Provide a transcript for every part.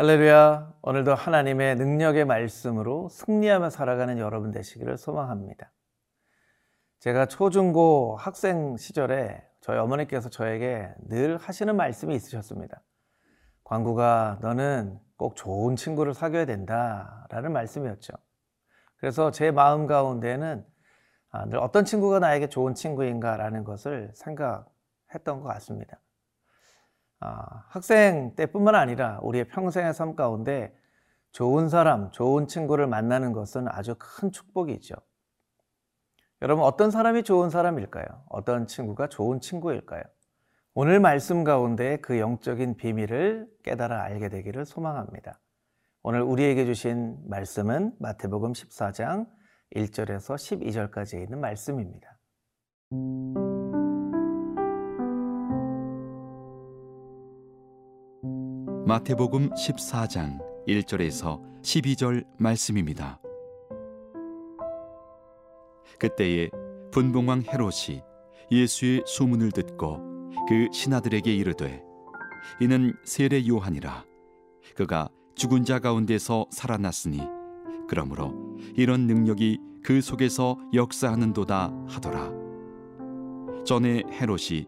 할렐루야. 오늘도 하나님의 능력의 말씀으로 승리하며 살아가는 여러분 되시기를 소망합니다. 제가 초중고 학생 시절에 저희 어머니께서 저에게 늘 하시는 말씀이 있으셨습니다. 광구가 너는 꼭 좋은 친구를 사귀어야 된다. 라는 말씀이었죠. 그래서 제 마음 가운데는 아, 늘 어떤 친구가 나에게 좋은 친구인가 라는 것을 생각했던 것 같습니다. 아, 학생 때뿐만 아니라 우리의 평생의 삶 가운데 좋은 사람, 좋은 친구를 만나는 것은 아주 큰 축복이죠. 여러분, 어떤 사람이 좋은 사람일까요? 어떤 친구가 좋은 친구일까요? 오늘 말씀 가운데 그 영적인 비밀을 깨달아 알게 되기를 소망합니다. 오늘 우리에게 주신 말씀은 마태복음 14장 1절에서 12절까지 있는 말씀입니다. 마태복음 14장 1절에서 12절 말씀입니다. 그때에 분봉왕 헤롯이 예수의 소문을 듣고 그 신하들에게 이르되 이는 세례 요한이라 그가 죽은 자 가운데서 살아났으니 그러므로 이런 능력이 그 속에서 역사하는도다 하더라 전에 헤롯이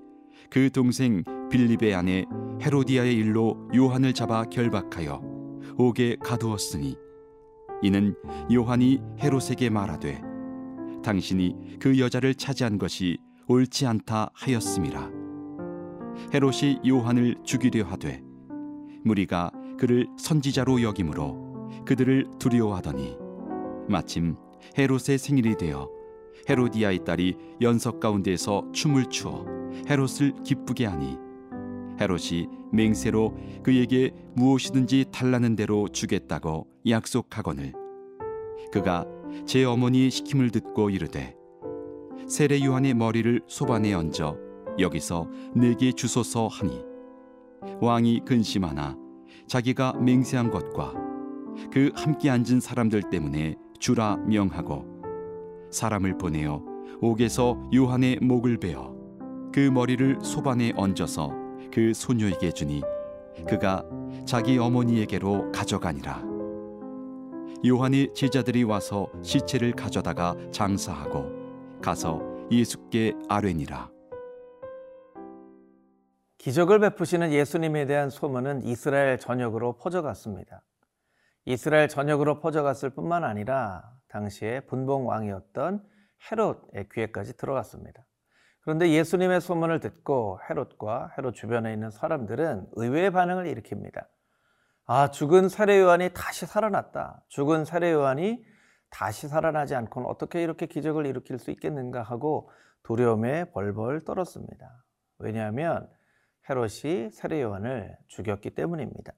그 동생 빌립의 아내 헤로디아의 일로 요한을 잡아 결박하여 옥에 가두었으니 이는 요한이 헤롯에게 말하되 당신이 그 여자를 차지한 것이 옳지 않다 하였음이라. 헤롯이 요한을 죽이려 하되 무리가 그를 선지자로 여김으로 그들을 두려워하더니 마침 헤롯의 생일이 되어 헤로디아의 딸이 연석 가운데서 춤을 추어 헤롯을 기쁘게 하니 헤롯이 맹세로 그에게 무엇이든지 달라는 대로 주겠다고 약속하거늘. 그가 제 어머니의 시킴을 듣고 이르되 세례 요한의 머리를 소반에 얹어 여기서 내게 주소서 하니 왕이 근심하나 자기가 맹세한 것과 그 함께 앉은 사람들 때문에 주라 명하고 사람을 보내어 옥에서 요한의 목을 베어 그 머리를 소반에 얹어서 그 소녀에게 주니 그가 자기 어머니에게로 가져가니라. 요한의 제자들이 와서 시체를 가져다가 장사하고 가서 예수께 아뢰니라. 기적을 베푸시는 예수님에 대한 소문은 이스라엘 전역으로 퍼져갔습니다. 이스라엘 전역으로 퍼져갔을 뿐만 아니라 당시에 분봉 왕이었던 헤롯의 귀에까지 들어갔습니다. 그런데 예수님의 소문을 듣고 헤롯과 헤롯 주변에 있는 사람들은 의외의 반응을 일으킵니다. 아, 죽은 세례 요한이 다시 살아났다. 죽은 세례 요한이 다시 살아나지 않고는 어떻게 이렇게 기적을 일으킬 수 있겠는가 하고 두려움에 벌벌 떨었습니다. 왜냐하면 헤롯이 세례 요한을 죽였기 때문입니다.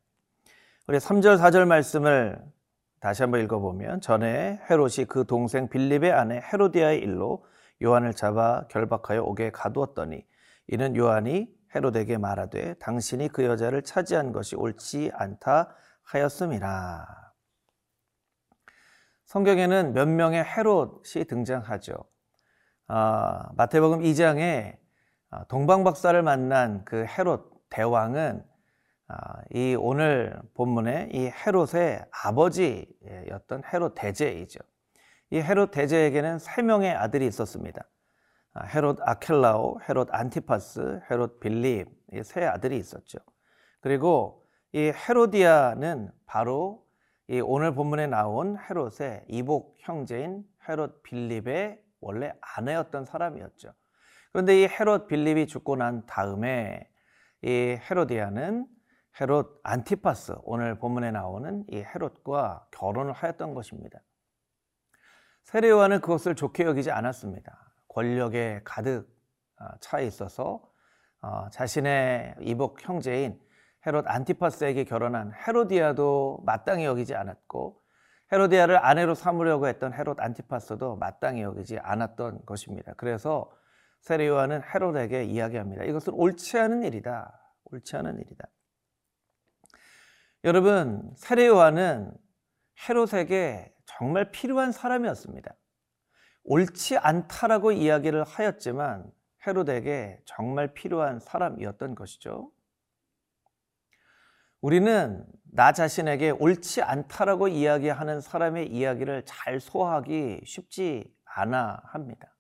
우리 3절, 4절 말씀을 다시 한번 읽어보면 전에 헤롯이 그 동생 빌립의 아내 헤로디아의 일로 요한을 잡아 결박하여 옥에 가두었더니 이는 요한이 헤롯에게 말하되 당신이 그 여자를 차지한 것이 옳지 않다 하였음이라. 성경에는 몇 명의 헤롯이 등장하죠. 아, 마태복음 2장에 아, 동방박사를 만난 그 헤롯 대왕은 아, 이 오늘 본문의 이 헤롯의 아버지였던 헤롯 대제이죠. 이 헤롯 대제에게는 세 명의 아들이 있었습니다. 아, 헤롯 아켈라오, 헤롯 안티파스, 헤롯 빌립 이 세 아들이 있었죠. 그리고 이 헤로디아는 바로 이 오늘 본문에 나온 헤롯의 이복 형제인 헤롯 빌립의 원래 아내였던 사람이었죠. 그런데 이 헤롯 빌립이 죽고 난 다음에 이 헤로디아는 헤롯 안티파스 오늘 본문에 나오는 이 헤롯과 결혼을 하였던 것입니다. 세례 요한은 그것을 좋게 여기지 않았습니다. 권력에 가득 어, 차 있어서 어, 자신의 이복 형제인 헤롯 안티파스에게 결혼한 헤로디아도 마땅히 여기지 않았고 헤로디아를 아내로 삼으려고 했던 헤롯 안티파스도 마땅히 여기지 않았던 것입니다. 그래서 세례 요한은 헤롯에게 이야기합니다. 이것은 옳지 않은 일이다. 옳지 않은 일이다. 여러분, 세례 요한은 헤롯에게 정말 필요한 사람이었습니다. 옳지 않다라고 이야기를 하였지만 헤롯에게 정말 필요한 사람이었던 것이죠. 우리는 나 자신에게 옳지 않다라고 이야기하는 사람의 이야기를 잘 소화하기 쉽지 않아 합니다.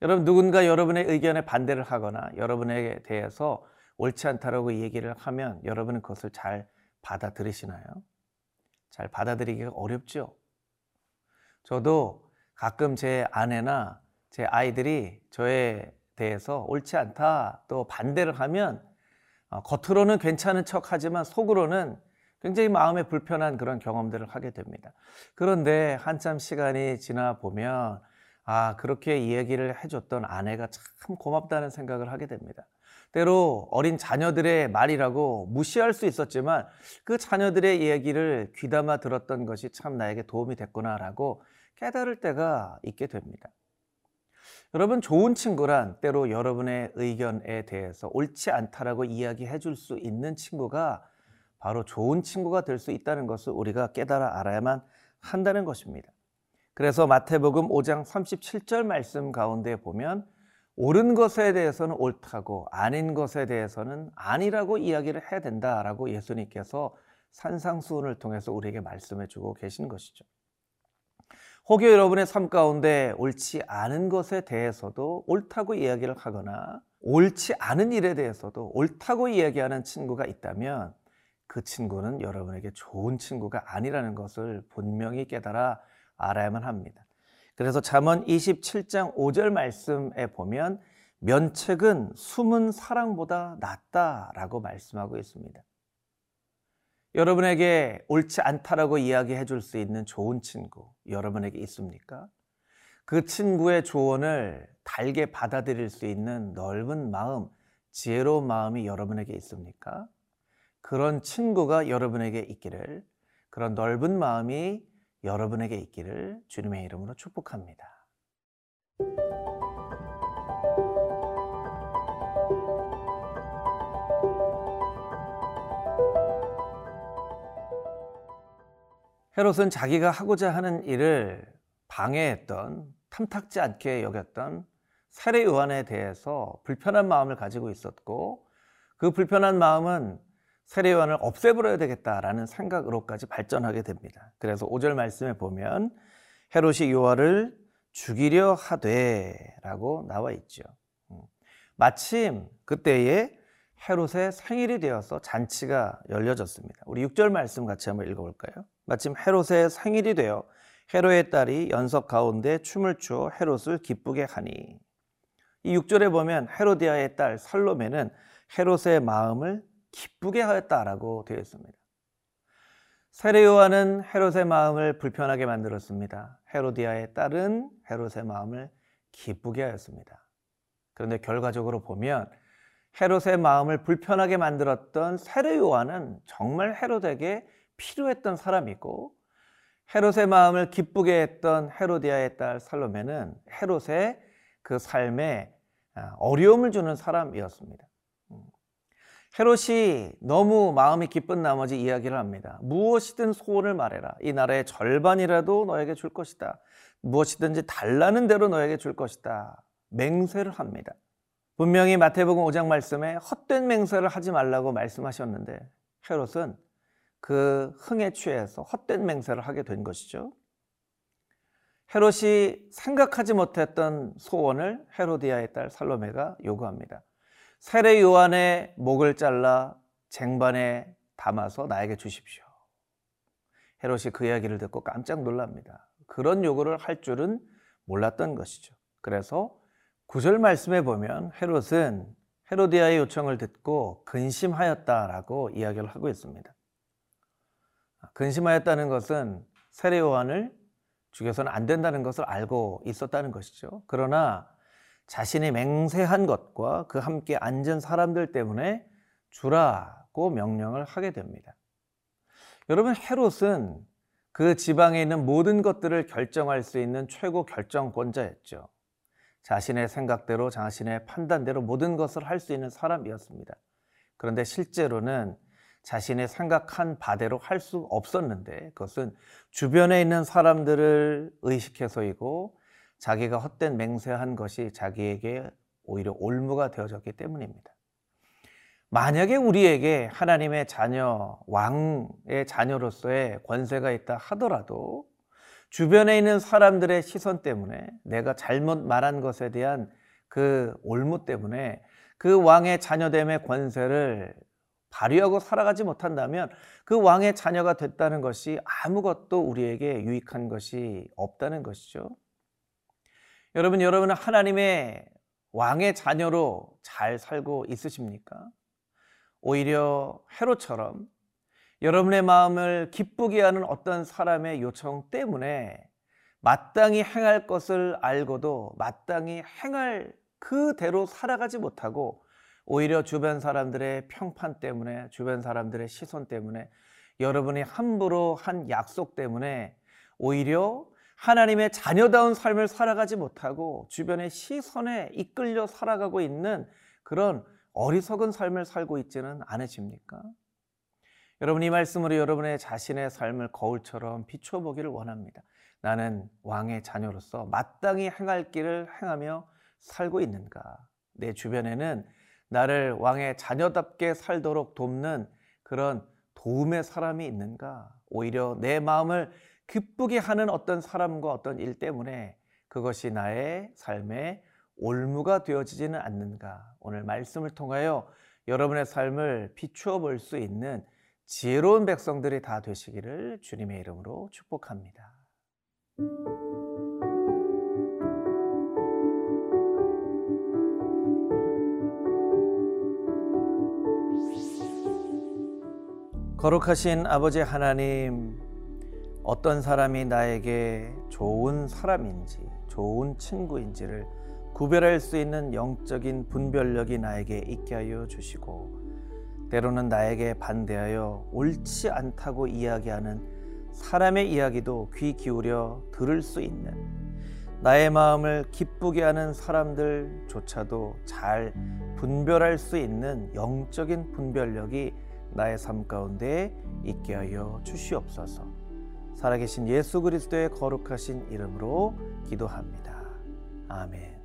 여러분 누군가 여러분의 의견에 반대를 하거나 여러분에게 대해서 옳지 않다라고 얘기를 하면 여러분은 그것을 잘 받아들이시나요? 잘 받아들이기가 어렵죠. 저도 가끔 제 아내나 제 아이들이 저에 대해서 옳지 않다 또 반대를 하면 어, 겉으로는 괜찮은 척 하지만 속으로는 굉장히 마음에 불편한 그런 경험들을 하게 됩니다. 그런데 한참 시간이 지나 보면 아, 그렇게 이야기를 해줬던 아내가 참 고맙다는 생각을 하게 됩니다. 때로 어린 자녀들의 말이라고 무시할 수 있었지만 그 자녀들의 이야기를 귀담아 들었던 것이 참 나에게 도움이 됐구나라고 깨달을 때가 있게 됩니다. 여러분 좋은 친구란 때로 여러분의 의견에 대해서 옳지 않다라고 이야기해 줄 수 있는 친구가 바로 좋은 친구가 될 수 있다는 것을 우리가 깨달아 알아야만 한다는 것입니다. 그래서 마태복음 5장 37절 말씀 가운데 보면 옳은 것에 대해서는 옳다고 아닌 것에 대해서는 아니라고 이야기를 해야 된다라고 예수님께서 산상수훈을 통해서 우리에게 말씀해 주고 계신 것이죠. 혹여 여러분의 삶 가운데 옳지 않은 것에 대해서도 옳다고 이야기를 하거나 옳지 않은 일에 대해서도 옳다고 이야기하는 친구가 있다면 그 친구는 여러분에게 좋은 친구가 아니라는 것을 분명히 깨달아 알아야만 합니다. 그래서 잠언 27장 5절 말씀에 보면 면책은 숨은 사랑보다 낫다라고 말씀하고 있습니다. 여러분에게 옳지 않다라고 이야기해 줄 수 있는 좋은 친구 여러분에게 있습니까? 그 친구의 조언을 달게 받아들일 수 있는 넓은 마음, 지혜로운 마음이 여러분에게 있습니까? 그런 친구가 여러분에게 있기를, 그런 넓은 마음이 여러분에게 있기를 주님의 이름으로 축복합니다. 헤롯은 자기가 하고자 하는 일을 방해했던 탐탁지 않게 여겼던 세례 요한에 대해서 불편한 마음을 가지고 있었고 그 불편한 마음은 세례 요한을 없애버려야 되겠다라는 생각으로까지 발전하게 됩니다. 그래서 5절 말씀에 보면 헤롯이 요한을 죽이려 하되라고 나와 있죠. 음. 마침 그때에 헤롯의 생일이 되어서 잔치가 열려졌습니다. 우리 6절 말씀 같이 한번 읽어볼까요? 마침 헤롯의 생일이 되어 헤롯의 딸이 연석 가운데 춤을 추어 헤롯을 기쁘게 하니 이 6절에 보면 헤로디아의 딸 살로메는 헤롯의 마음을 기쁘게 하였다라고 되어 있습니다. 세례 요한은 헤롯의 마음을 불편하게 만들었습니다. 헤로디아의 딸은 헤롯의 마음을 기쁘게 하였습니다. 그런데 결과적으로 보면 헤롯의 마음을 불편하게 만들었던 세례 요한은 정말 헤롯에게 필요했던 사람이고 헤롯의 마음을 기쁘게 했던 헤로디아의 딸 살로메는 헤롯의 그 삶에 아, 어려움을 주는 사람이었습니다. 음. 헤롯이 너무 마음이 기쁜 나머지 이야기를 합니다. 무엇이든 소원을 말해라. 이 나라의 절반이라도 너에게 줄 것이다. 무엇이든지 달라는 대로 너에게 줄 것이다. 맹세를 합니다. 분명히 마태복음 5장 말씀에 헛된 맹세를 하지 말라고 말씀하셨는데 헤롯은 그 흥에 취해서 헛된 맹세를 하게 된 것이죠. 헤롯이 생각하지 못했던 소원을 헤로디아의 딸 살로메가 요구합니다. 세례 요한의 목을 잘라 쟁반에 담아서 나에게 주십시오. 헤롯이 그 이야기를 듣고 깜짝 놀랍니다. 그런 요구를 할 줄은 몰랐던 것이죠. 그래서 구절 말씀에 보면 헤롯은 헤로디아의 요청을 듣고 근심하였다라고 이야기를 하고 있습니다. 근심하였다는 것은 세례 요한을 죽여서는 안 된다는 것을 알고 있었다는 것이죠. 그러나 자신이 맹세한 것과 그 함께 앉은 사람들 때문에 주라고 명령을 하게 됩니다. 여러분 헤롯은 그 지방에 있는 모든 것들을 결정할 수 있는 최고 결정권자였죠. 자신의 생각대로 자신의 판단대로 모든 것을 할 수 있는 사람이었습니다. 그런데 실제로는 자신의 생각한 바대로 할 수 없었는데 그것은 주변에 있는 사람들을 의식해서이고 자기가 헛된 맹세한 것이 자기에게 오히려 올무가 되어졌기 때문입니다. 만약에 우리에게 하나님의 자녀, 왕의 자녀로서의 권세가 있다 하더라도 주변에 있는 사람들의 시선 때문에 내가 잘못 말한 것에 대한 그 올무 때문에 그 왕의 자녀됨의 권세를 발휘하고 살아가지 못한다면 그 왕의 자녀가 됐다는 것이 아무것도 우리에게 유익한 것이 없다는 것이죠. 여러분, 여러분은 하나님의 왕의 자녀로 잘 살고 있으십니까? 오히려 헤로처럼 여러분의 마음을 기쁘게 하는 어떤 사람의 요청 때문에 마땅히 행할 것을 알고도 마땅히 행할 그대로 살아가지 못하고 오히려 주변 사람들의 평판 때문에 주변 사람들의 시선 때문에 여러분이 함부로 한 약속 때문에 오히려 하나님의 자녀다운 삶을 살아가지 못하고 주변의 시선에 이끌려 살아가고 있는 그런 어리석은 삶을 살고 있지는 않으십니까? 여러분 이 말씀으로 여러분의 자신의 삶을 거울처럼 비춰보기를 원합니다. 나는 왕의 자녀로서 마땅히 행할 길을 행하며 살고 있는가? 내 주변에는 나를 왕의 자녀답게 살도록 돕는 그런 도움의 사람이 있는가? 오히려 내 마음을 기쁘게 하는 어떤 사람과 어떤 일 때문에 그것이 나의 삶의 올무가 되어지지는 않는가? 오늘 말씀을 통하여 여러분의 삶을 비추어 볼 수 있는 지혜로운 백성들이 다 되시기를 주님의 이름으로 축복합니다. 거룩하신 아버지 하나님, 어떤 사람이 나에게 좋은 사람인지, 좋은 친구인지를 구별할 수 있는 영적인 분별력이 나에게 있게 하여 주시고, 때로는 나에게 반대하여 옳지 않다고 이야기하는 사람의 이야기도 귀 기울여 들을 수 있는 나의 마음을 기쁘게 하는 사람들조차도 잘 분별할 수 있는 영적인 분별력이 나의 삶 가운데 있게 하여 주시옵소서. 살아계신 예수 그리스도의 거룩하신 이름으로 기도합니다. 아멘.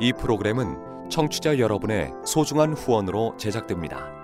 이 프로그램은 청취자 여러분의 소중한 후원으로 제작됩니다.